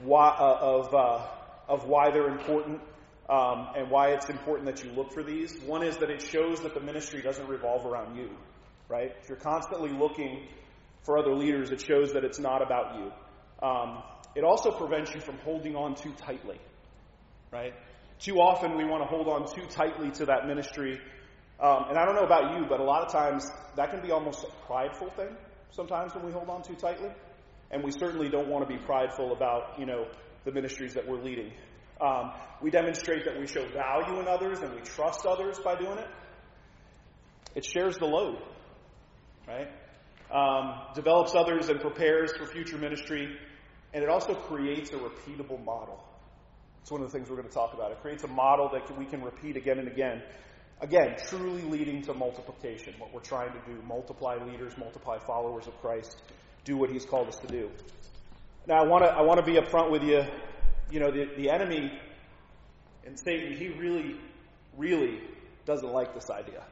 Speaker 3: why, uh, of, uh, of why they're important um, and why it's important that you look for these. One is that it shows that the ministry doesn't revolve around you, right? If you're constantly looking for other leaders, it shows that it's not about you. Um, it also prevents you from holding on too tightly, right? Too often we want to hold on too tightly to that ministry. Um, and I don't know about you, but a lot of times that can be almost a prideful thing sometimes when we hold on too tightly. And we certainly don't want to be prideful about, you know, the ministries that we're leading. Um, we demonstrate that we show value in others and we trust others by doing it. It shares the load, right? Um, develops others and prepares for future ministry, and it also creates a repeatable model. It's one of the things we're going to talk about. It creates a model that we can repeat again and again. Again, truly leading to multiplication. What we're trying to do multiply leaders, multiply followers of Christ, do what He's called us to do. Now, I want to I want to be upfront with you you know, the, the enemy and Satan, he really, really doesn't like this idea.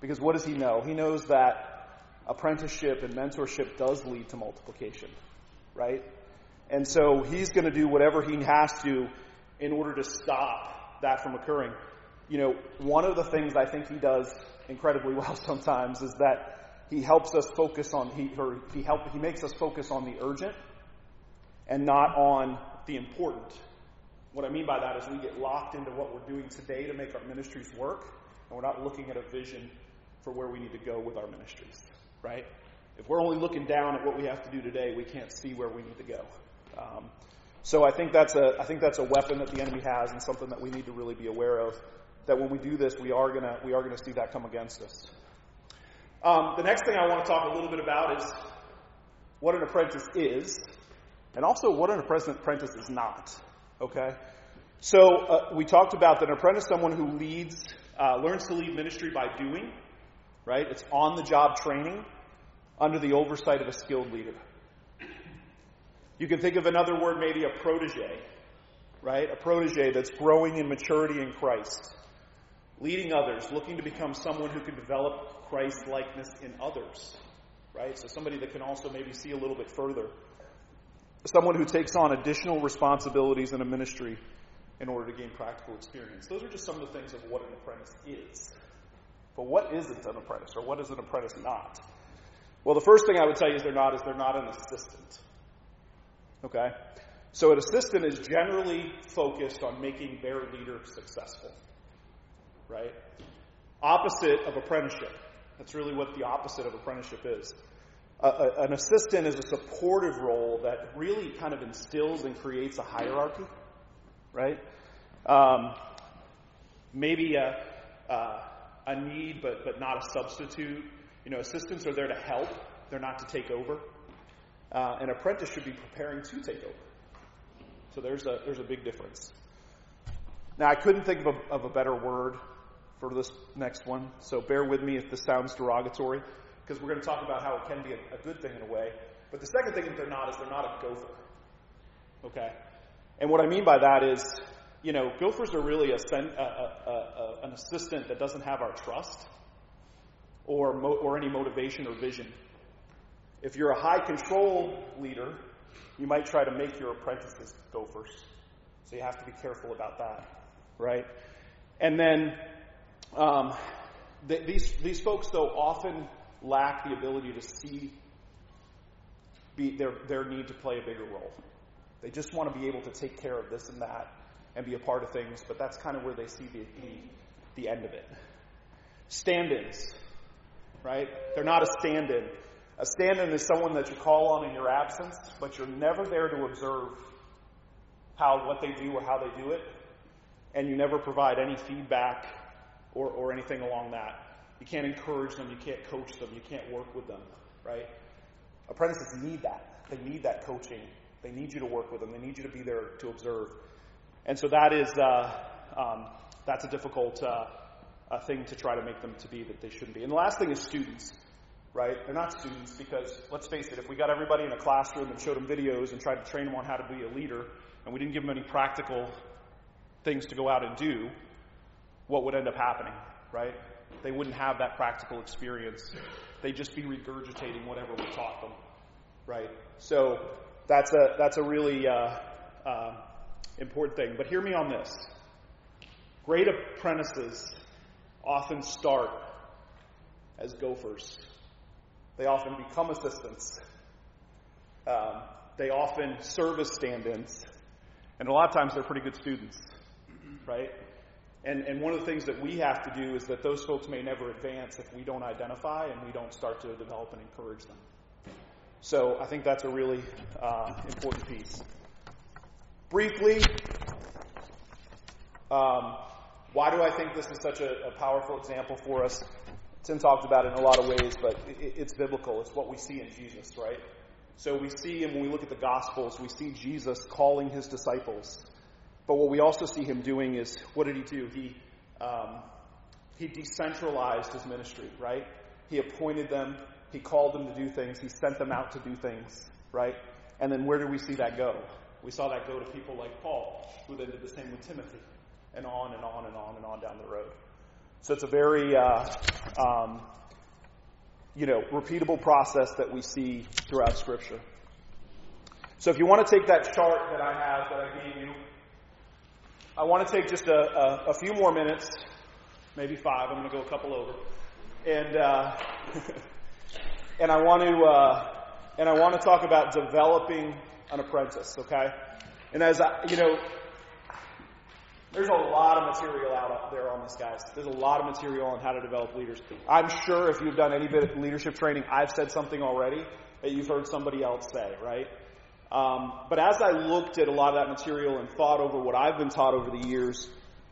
Speaker 3: Because what does he know? He knows that apprenticeship and mentorship does lead to multiplication, right? And so he's going to do whatever he has to in order to stop that from occurring. You know, one of the things I think he does incredibly well sometimes is that he helps us focus on he or he help he makes us focus on the urgent and not on the important. What I mean by that is we get locked into what we're doing today to make our ministries work, and we're not looking at a vision for where we need to go with our ministries, right? If we're only looking down at what we have to do today, we can't see where we need to go. Um, so I think that's a I think that's a weapon that the enemy has, and something that we need to really be aware of. That when we do this, we are gonna we are gonna see that come against us. Um, the next thing I want to talk a little bit about is what an apprentice is, and also what an apprentice is not. Okay? So uh, we talked about that an apprentice someone who leads, uh, learns to lead ministry by doing, right? It's on the job training under the oversight of a skilled leader. You can think of another word, maybe a protege, right? A protege that's growing in maturity in Christ, leading others, looking to become someone who can develop Christ likeness in others, right? So somebody that can also maybe see a little bit further someone who takes on additional responsibilities in a ministry in order to gain practical experience. Those are just some of the things of what an apprentice is. But what isn't an apprentice, or what is an apprentice not? Well, the first thing I would tell you is they're not is they're not an assistant. Okay? So an assistant is generally focused on making their leader successful. Right? Opposite of apprenticeship. That's really what the opposite of apprenticeship is. an assistant is a supportive role that really kind of instills and creates a hierarchy, right? Um, maybe a, a need, but, but not a substitute. You know, assistants are there to help, they're not to take over. Uh, an apprentice should be preparing to take over. So there's a, there's a big difference. Now, I couldn't think of a, of a better word for this next one, so bear with me if this sounds derogatory, because we're going to talk about how it can be a, a good thing in a way. But the second thing that they're not is they're not a gopher. Okay? And what I mean by that is, you know, gophers are really a, a, an assistant that doesn't have our trust or, mo- or any motivation or vision. If you're a high control leader, you might try to make your apprentices gophers. So you have to be careful about that, right? And then um, th- these these folks though often lack the ability to see be their their need to play a bigger role. They just want to be able to take care of this and that and be a part of things, but that's kind of where they see the the, the end of it. Stand-ins, right? They're not a stand-in. A stand-in is someone that you call on in your absence, but you're never there to observe how what they do or how they do it, and you never provide any feedback or, or anything along that. You can't encourage them, you can't coach them, you can't work with them, right? Apprentices need that. They need that coaching. They need you to work with them. They need you to be there to observe. And so that is uh, um, that's a difficult uh, thing to try to make them to be that they shouldn't be. And the last thing is students right? They're not students because, let's face it, if we got everybody in a classroom and showed them videos and tried to train them on how to be a leader, and we didn't give them any practical things to go out and do, what would end up happening, right? They wouldn't have that practical experience. They'd just be regurgitating whatever we taught them, right? So that's a that's a really uh, uh, important thing. But hear me on this: great apprentices often start as gophers. They often become assistants. Um, they often serve as stand ins. And a lot of times they're pretty good students, right? And, and one of the things that we have to do is that those folks may never advance if we don't identify and we don't start to develop and encourage them. So I think that's a really uh, important piece. Briefly, um, why do I think this is such a, a powerful example for us? Tim talked about it in a lot of ways, but it, it's biblical. It's what we see in Jesus, right? So we see him when we look at the Gospels, we see Jesus calling his disciples. But what we also see him doing is, what did he do? He, um, he decentralized his ministry, right? He appointed them, he called them to do things, he sent them out to do things, right? And then where do we see that go? We saw that go to people like Paul, who then did the same with Timothy, and on and on and on and on down the road. So it's a very, uh, um, you know, repeatable process that we see throughout Scripture. So if you want to take that chart that I have that I gave you, I want to take just a, a, a few more minutes, maybe five. I'm going to go a couple over, and uh, and I want to uh, and I want to talk about developing an apprentice. Okay, and as I, you know, there's a lot of material out there on this, guys. There's a lot of material on how to develop leaders. I'm sure if you've done any bit of leadership training, I've said something already that you've heard somebody else say, right? Um, but as I looked at a lot of that material and thought over what I've been taught over the years,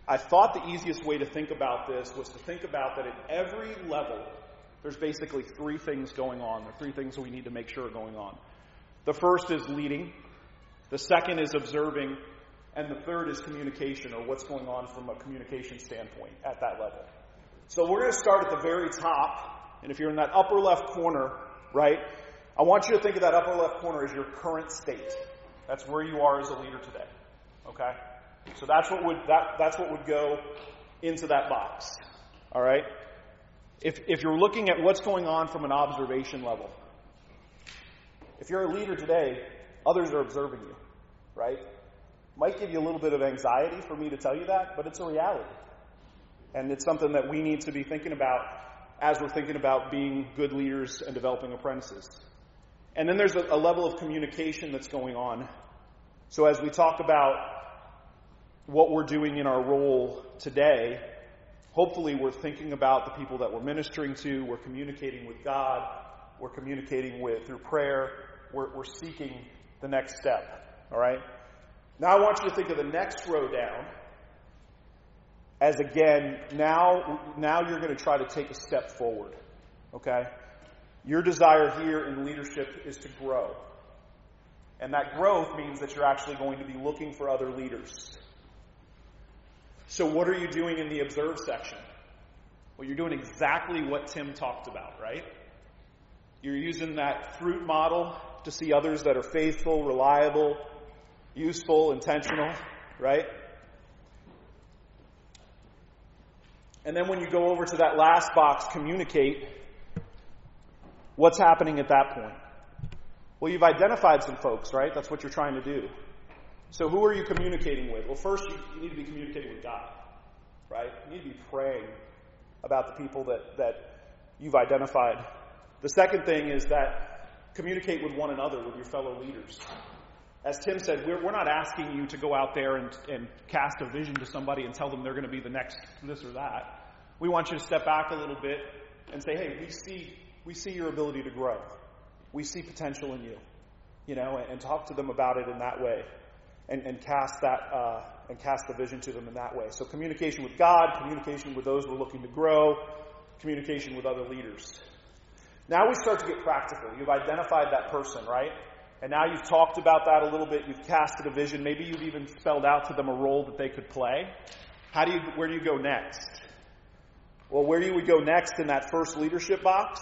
Speaker 3: I thought the easiest way to think about this was to think about that at every level, there's basically three things going on. There are three things we need to make sure are going on. The first is leading. The second is observing. And the third is communication, or what's going on from a communication standpoint at that level. So we're going to start at the very top. And if you're in that upper left corner, right, I want you to think of that upper left corner as your current state. That's where you are as a leader today. Okay? So that's what would that that's what would go into that box. All right? If if you're looking at what's going on from an observation level. If you're a leader today, others are observing you, right? Might give you a little bit of anxiety for me to tell you that, but it's a reality. And it's something that we need to be thinking about as we're thinking about being good leaders and developing apprentices. And then there's a, a level of communication that's going on. So as we talk about what we're doing in our role today, hopefully we're thinking about the people that we're ministering to, we're communicating with God, we're communicating with through prayer, we're, we're seeking the next step. All right? Now I want you to think of the next row down as again, now, now you're going to try to take a step forward. Okay? Your desire here in leadership is to grow. And that growth means that you're actually going to be looking for other leaders. So, what are you doing in the observe section? Well, you're doing exactly what Tim talked about, right? You're using that fruit model to see others that are faithful, reliable, useful, intentional, right? And then when you go over to that last box, communicate, what's happening at that point? Well, you've identified some folks, right? That's what you're trying to do. So who are you communicating with? Well, first, you, need to be communicating with God, right? You need to be praying about the people that, that you've identified. The second thing is that communicate with one another, with your fellow leaders. As Tim said, we're, we're not asking you to go out there and, and cast a vision to somebody and tell them they're going to be the next this or that. We want you to step back a little bit and say, hey, we see, we see your ability to grow. We see potential in you. You know, and, and talk to them about it in that way. And, and cast that uh, and cast the vision to them in that way. So communication with God, communication with those we're looking to grow, communication with other leaders. Now we start to get practical. You've identified that person, right? And now you've talked about that a little bit. You've casted a vision. Maybe you've even spelled out to them a role that they could play. How do you, where do you go next? Well, where you would go next in that first leadership box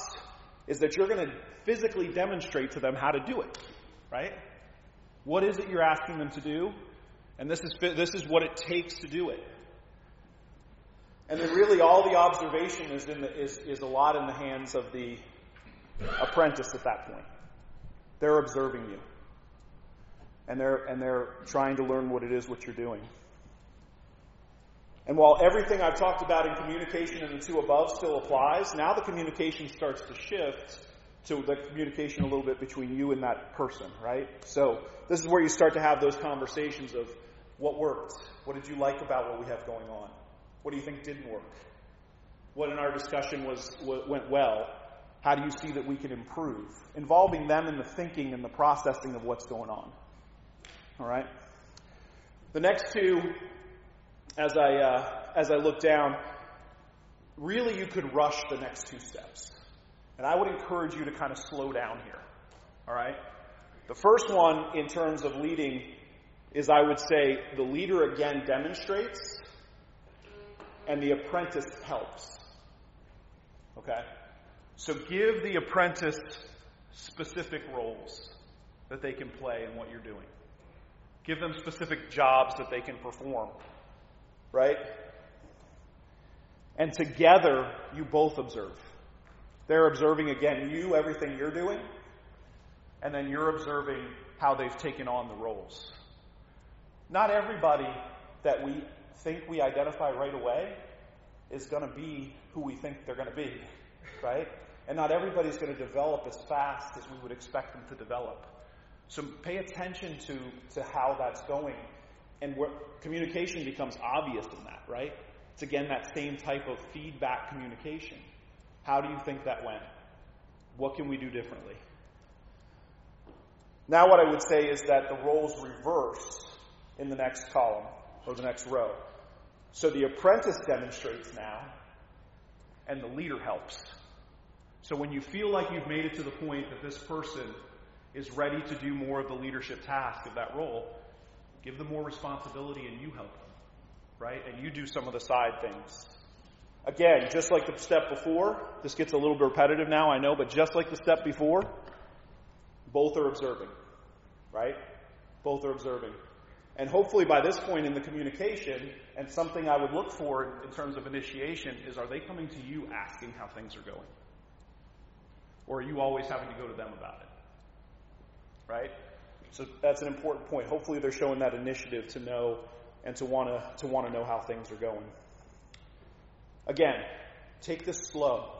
Speaker 3: is that you're going to physically demonstrate to them how to do it, right? What is it you're asking them to do? And this is, this is what it takes to do it. And then really all the observation is, in the, is, is a lot in the hands of the apprentice at that point. They're observing you. And they're, and they're trying to learn what it is what you're doing. And while everything I've talked about in communication and the two above still applies, now the communication starts to shift to the communication a little bit between you and that person, right? So this is where you start to have those conversations of what worked? What did you like about what we have going on? What do you think didn't work? What in our discussion was went well? How do you see that we can improve? Involving them in the thinking and the processing of what's going on. All right? The next two, as I, uh, as I look down, really you could rush the next two steps. And I would encourage you to kind of slow down here. All right? The first one, in terms of leading, is I would say the leader again demonstrates and the apprentice helps. Okay? So give the apprentice specific roles that they can play in what you're doing. Give them specific jobs that they can perform. Right? And together, you both observe. They're observing again you, everything you're doing, and then you're observing how they've taken on the roles. Not everybody that we think we identify right away is going to be who we think they're going to be, right? And not everybody's going to develop as fast as we would expect them to develop. So pay attention to, to how that's going. And where communication becomes obvious in that, right? It's again that same type of feedback communication. How do you think that went? What can we do differently? Now, what I would say is that the roles reverse in the next column or the next row. So the apprentice demonstrates now, and the leader helps. So when you feel like you've made it to the point that this person is ready to do more of the leadership task of that role, give them more responsibility and you help them, right? And you do some of the side things. Again, just like the step before, this gets a little bit repetitive now, I know, but just like the step before, both are observing, right? Both are observing. And hopefully by this point in the communication, and something I would look for in terms of initiation, is are they coming to you asking how things are going? Or are you always having to go to them about it? Right? So that's an important point. Hopefully, they're showing that initiative to know and to want to to want to know how things are going. Again, take this slow.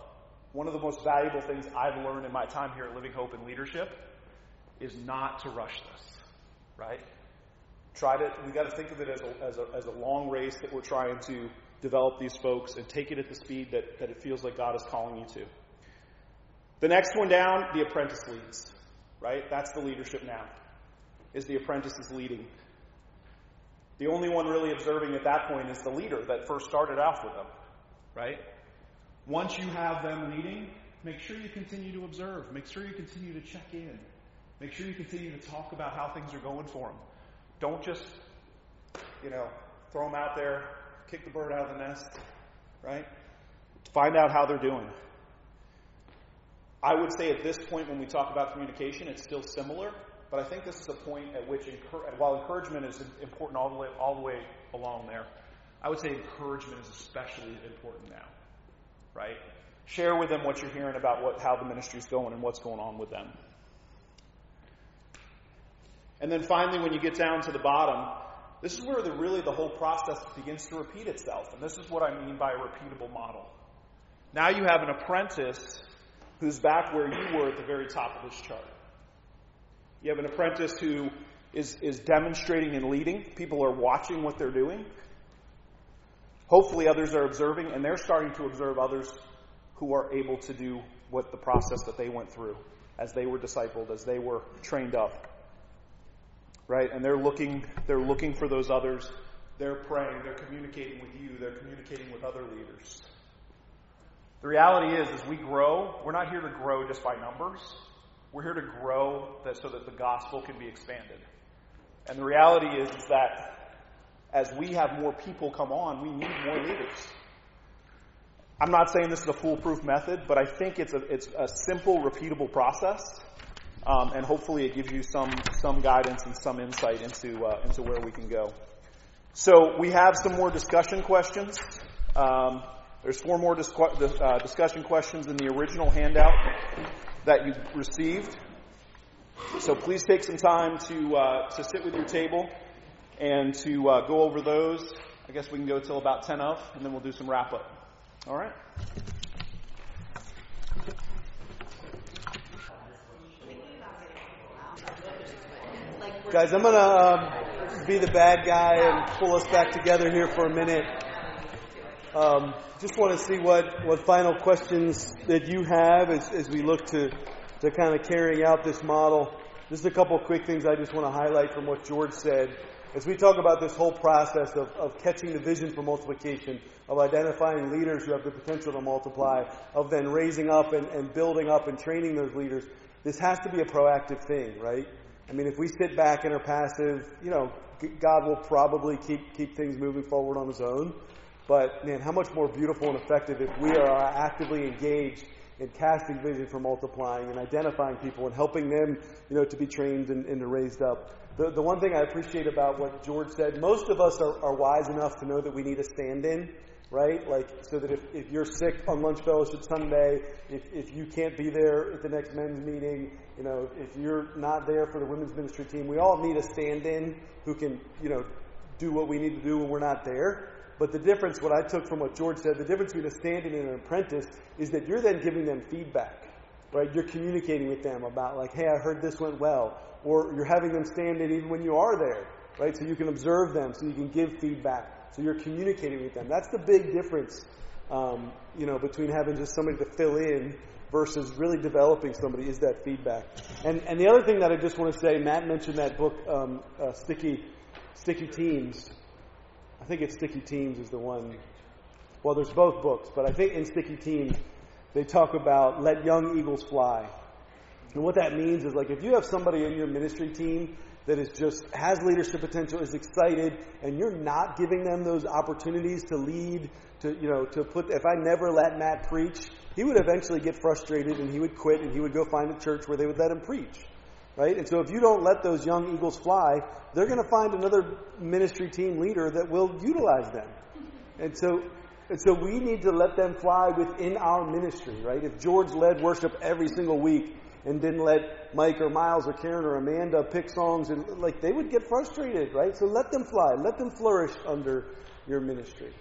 Speaker 3: One of the most valuable things I've learned in my time here at Living Hope and Leadership is not to rush this, right? Try to, we got to think of it as a, as, a, as a long race that we're trying to develop these folks and take it at the speed that, that it feels like God is calling you to. The next one down, the apprentice leads, right? That's the leadership now, is the apprentice is leading. The only one really observing at that point is the leader that first started off with them, right? Once you have them leading, make sure you continue to observe. Make sure you continue to check in. Make sure you continue to talk about how things are going for them. Don't just, you know, throw them out there, kick the bird out of the nest, right? Find out how they're doing. I would say at this point, when we talk about communication, it's still similar, but I think this is a point at which, while encouragement is important all the way, all the way along there, I would say encouragement is especially important now right? Share with them what you're hearing about what, how the ministry's going and what's going on with them. And then finally, when you get down to the bottom, this is where the, really the whole process begins to repeat itself. And this is what I mean by a repeatable model. Now you have an apprentice who's back where you were at the very top of this chart. You have an apprentice who is, is demonstrating and leading. People are watching what they're doing. Hopefully, others are observing, and they're starting to observe others who are able to do what the process that they went through as they were discipled, as they were trained up. Right? And they're looking, they're looking for those others. They're praying. They're communicating with you. They're communicating with other leaders. The reality is, as we grow, we're not here to grow just by numbers. We're here to grow that, so that the gospel can be expanded. And the reality is, is that as we have more people come on, we need more leaders. I'm not saying this is a foolproof method, but I think it's a, it's a simple, repeatable process. Um, and hopefully it gives you some, some guidance and some insight into, uh, into where we can go. So we have some more discussion questions. Um, there's four more uh, discussion questions in the original handout that you received. So please take some time to, uh, to sit with your table and to uh, go over those. I guess we can go till about 10 of, and then we'll do some wrap up. All right?
Speaker 1: Guys, I'm going to um, be the bad guy and pull us back together here for a minute. Um, just want to see what, what final questions that you have as, as we look to, to kind of carrying out this model. Just a couple quick things I just want to highlight from what George said as we talk about this whole process of, of catching the vision for multiplication, of identifying leaders who have the potential to multiply, of then raising up and, and building up and training those leaders, this has to be a proactive thing, right? I mean, if we sit back and are passive, you know, God will probably keep keep things moving forward on His own. But man, how much more beautiful and effective if we are actively engaged in casting vision for multiplying and identifying people and helping them, you know, to be trained and, and raised up. The, the one thing I appreciate about what George said, most of us are, are wise enough to know that we need a stand in, right? Like, so that if, if you're sick on lunch fellowship Sunday, if, if you can't be there at the next men's meeting, you know, if you're not there for the women's ministry team, we all need a stand in who can, you know, do what we need to do when we're not there. But the difference, what I took from what George said, the difference between a stand in and an apprentice is that you're then giving them feedback, right? You're communicating with them about, like, hey, I heard this went well or you're having them stand in even when you are there, right? So you can observe them, so you can give feedback, so you're communicating with them. That's the big difference, um, you know, between having just somebody to fill in versus really developing somebody is that feedback. And and the other thing that I just want to say, Matt mentioned that book, um, uh, Sticky Sticky Teams. I think it's Sticky Teams is the one. Well, there's both books, but I think in Sticky Teams they talk about let young eagles fly. And what that means is like if you have somebody in your ministry team that is just has leadership potential, is excited, and you're not giving them those opportunities to lead, to you know, to put. If I never let Matt preach, he would eventually get frustrated and he would quit and he would go find a church where they would let him preach, right? And so if you don't let those young eagles fly, they're going to find another ministry team leader that will utilize them. And so and so we need to let them fly within our ministry, right? If George led worship every single week and didn't let Mike or Miles or Karen or Amanda pick songs and like they would get frustrated, right? So let them fly, let them flourish under your ministry.